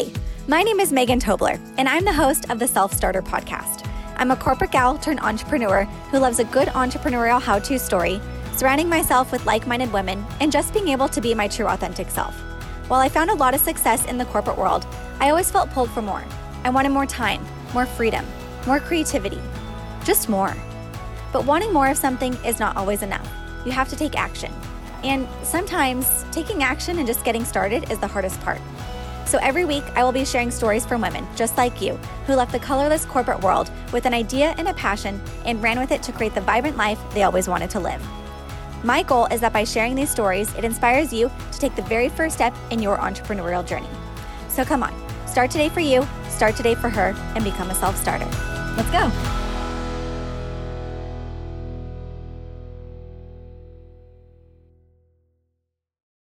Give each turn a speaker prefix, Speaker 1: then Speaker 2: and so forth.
Speaker 1: Hey, my name is Megan Tobler, and I'm the host of the Self StartHer Podcast. I'm a corporate gal turned entrepreneur who loves a good entrepreneurial how to story, surrounding myself with like minded women, and just being able to be my true authentic self. While I found a lot of success in the corporate world, I always felt pulled for more. I wanted more time, more freedom, more creativity, just more. But wanting more of something is not always enough. You have to take action. And sometimes taking action and just getting started is the hardest part. So every week, I will be sharing stories from women just like you who left the colorless corporate world with an idea and a passion and ran with it to create the vibrant life they always wanted to live. My goal is that by sharing these stories, it inspires you to take the very first step in your entrepreneurial journey. So come on, start today for you, start today for her, and become a self starter. Let's go.